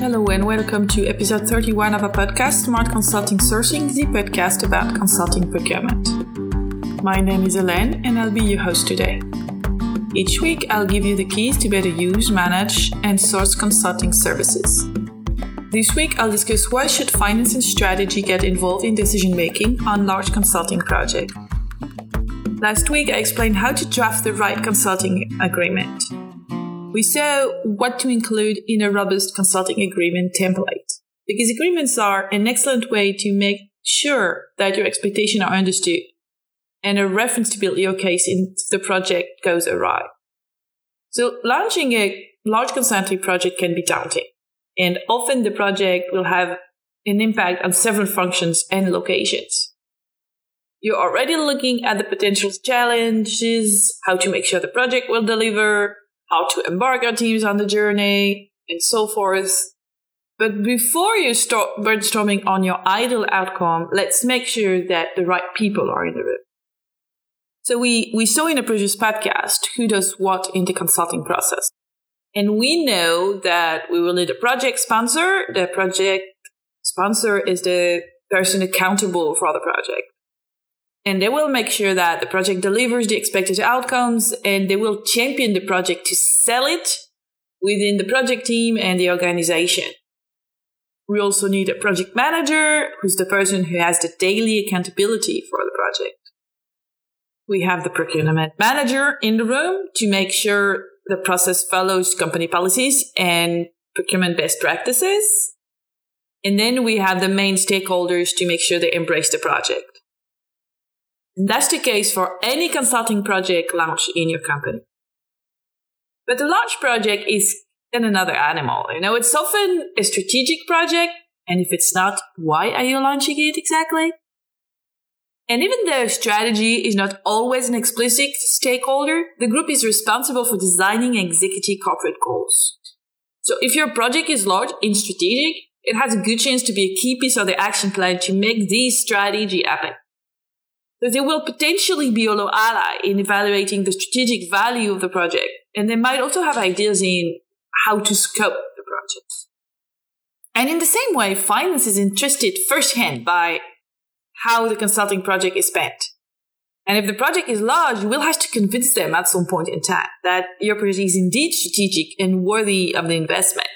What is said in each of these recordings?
Hello and welcome to episode 31 of our podcast, Smart Consulting Sourcing, the podcast about consulting procurement. My name is Hélène and I'll be your host today. Each week, I'll give you the keys to better use, manage, and source consulting services. This week, I'll discuss why should finance and strategy get involved in decision making on large consulting projects. Last week, I explained how to draft the right consulting agreement. We mm. saw what to include in a robust consulting agreement template, because agreements are an excellent way to make sure that your expectations are understood and a reference to build your case if the project goes awry. So launching a large consulting project can be daunting, and often the project will have an impact on several functions and locations. You're already looking at the potential challenges, how to make sure the project will deliver, how to embark our teams on the journey, and so forth. But before you start brainstorming on your ideal outcome, let's make sure that the right people are in the room. So we, we saw in a previous podcast who does what in the consulting process. And we know that we will need a project sponsor. The project sponsor is the person accountable for the project and they will make sure that the project delivers the expected outcomes and they will champion the project to sell it within the project team and the organization. We also need a project manager who's the person who has the daily accountability for the project. We have the procurement manager in the room to make sure the process follows company policies and procurement best practices. And then we have the main stakeholders to make sure they embrace the project. And that's the case for any consulting project launched in your company. But the large project is then another animal. You know, it's often a strategic project. And if it's not, why are you launching it exactly? And even though strategy is not always an explicit stakeholder, the group is responsible for designing executive corporate goals. So if your project is large and strategic, it has a good chance to be a key piece of the action plan to make this strategy happen they will potentially be your ally in evaluating the strategic value of the project. And they might also have ideas in how to scope the project. And in the same way, finance is interested firsthand by how the consulting project is spent. And if the project is large, you will have to convince them at some point in time that your project is indeed strategic and worthy of the investment.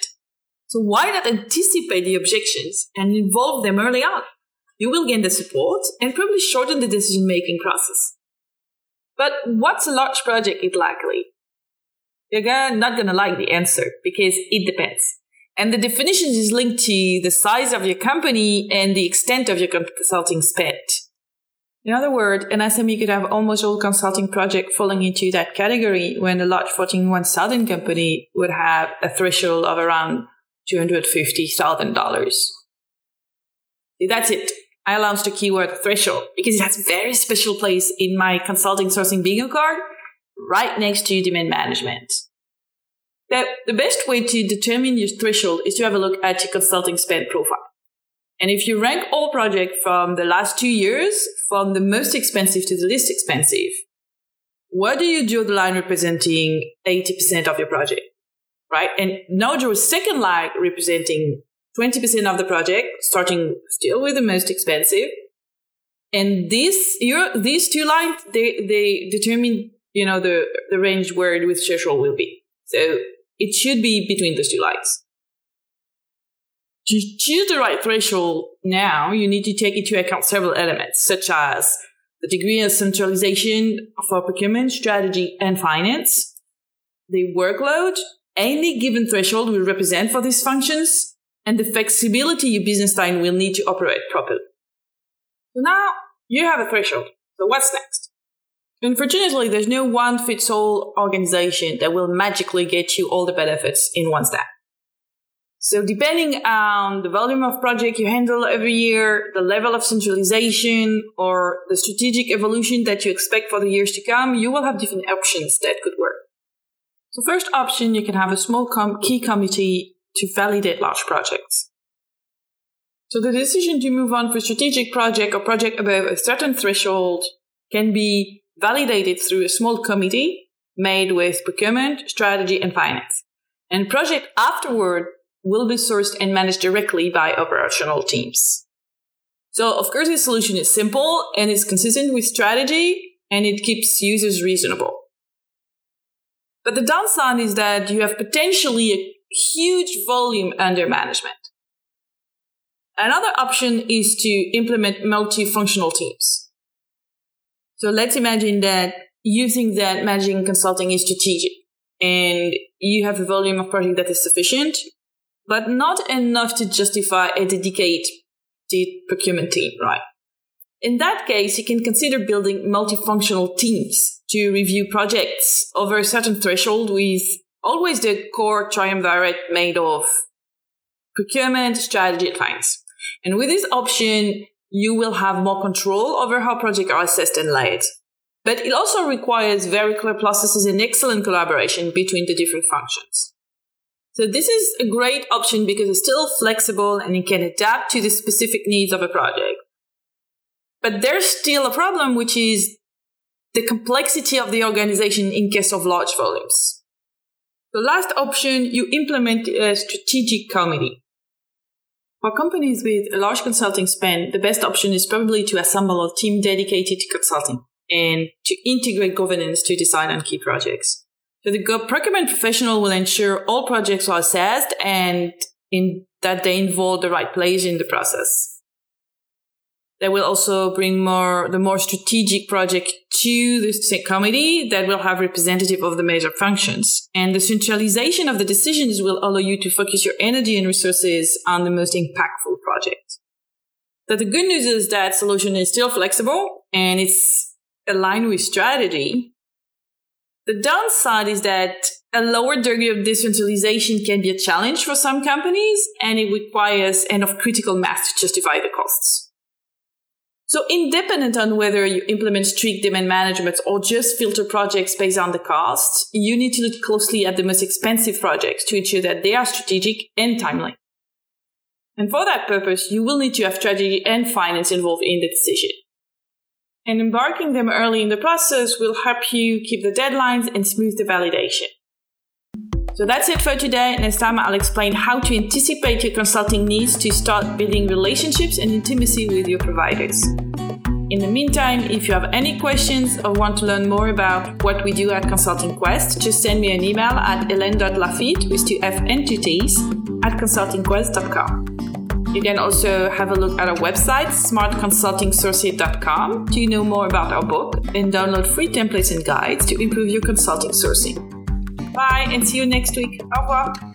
So why not anticipate the objections and involve them early on? You will gain the support and probably shorten the decision making process. But what's a large project it likely? You're not going to like the answer because it depends. And the definition is linked to the size of your company and the extent of your consulting spend. In other words, an SME could have almost all consulting project falling into that category when a large Fortune 1000 company would have a threshold of around $250,000. That's it. I launched a keyword threshold because it has a very special place in my consulting sourcing bingo card right next to demand management. The, the best way to determine your threshold is to have a look at your consulting spend profile. And if you rank all projects from the last two years, from the most expensive to the least expensive, where do you draw the line representing 80% of your project? Right? And now draw a second line representing 20% of the project, starting still with the most expensive. And these, your, these two lines, they, they determine, you know, the, the range where the threshold will be. So it should be between those two lines. To choose the right threshold now, you need to take into account several elements, such as the degree of centralization for procurement, strategy, and finance, the workload any given threshold will represent for these functions, and the flexibility your business line will need to operate properly. So now you have a threshold. So what's next? Unfortunately, there's no one fits all organization that will magically get you all the benefits in one step. So depending on the volume of project you handle every year, the level of centralization, or the strategic evolution that you expect for the years to come, you will have different options that could work. So first option, you can have a small com- key committee to validate large projects. So the decision to move on for strategic project or project above a certain threshold can be validated through a small committee made with procurement, strategy, and finance. And project afterward will be sourced and managed directly by operational teams. So, of course, this solution is simple and is consistent with strategy and it keeps users reasonable. But the downside is that you have potentially a huge volume under management. Another option is to implement multifunctional teams. So let's imagine that you think that managing consulting is strategic and you have a volume of project that is sufficient, but not enough to justify a dedicated procurement team, right? In that case, you can consider building multifunctional teams to review projects over a certain threshold with always the core triumvirate made of procurement, strategy, and finance. And with this option, you will have more control over how projects are assessed and led. But it also requires very clear processes and excellent collaboration between the different functions. So this is a great option because it's still flexible and it can adapt to the specific needs of a project. But there's still a problem, which is the complexity of the organization in case of large volumes. The last option, you implement a strategic committee. For companies with a large consulting spend, the best option is probably to assemble a team dedicated to consulting and to integrate governance to decide on key projects. So the procurement professional will ensure all projects are assessed and in that they involve the right players in the process. They will also bring more the more strategic project to the committee that will have representative of the major functions. And the centralization of the decisions will allow you to focus your energy and resources on the most impactful project. But the good news is that solution is still flexible and it's aligned with strategy. The downside is that a lower degree of decentralization can be a challenge for some companies and it requires enough critical mass to justify the costs. So independent on whether you implement strict demand management or just filter projects based on the cost, you need to look closely at the most expensive projects to ensure that they are strategic and timely. And for that purpose, you will need to have strategy and finance involved in the decision. And embarking them early in the process will help you keep the deadlines and smooth the validation. So that's it for today. Next time I'll explain how to anticipate your consulting needs to start building relationships and intimacy with your providers. In the meantime, if you have any questions or want to learn more about what we do at Consulting Quest, just send me an email at hélène.lafitte with two F and two T's at consultingquest.com. You can also have a look at our website, smartconsultingsourcing.com, to know more about our book and download free templates and guides to improve your consulting sourcing. Bye and see you next week. Au revoir.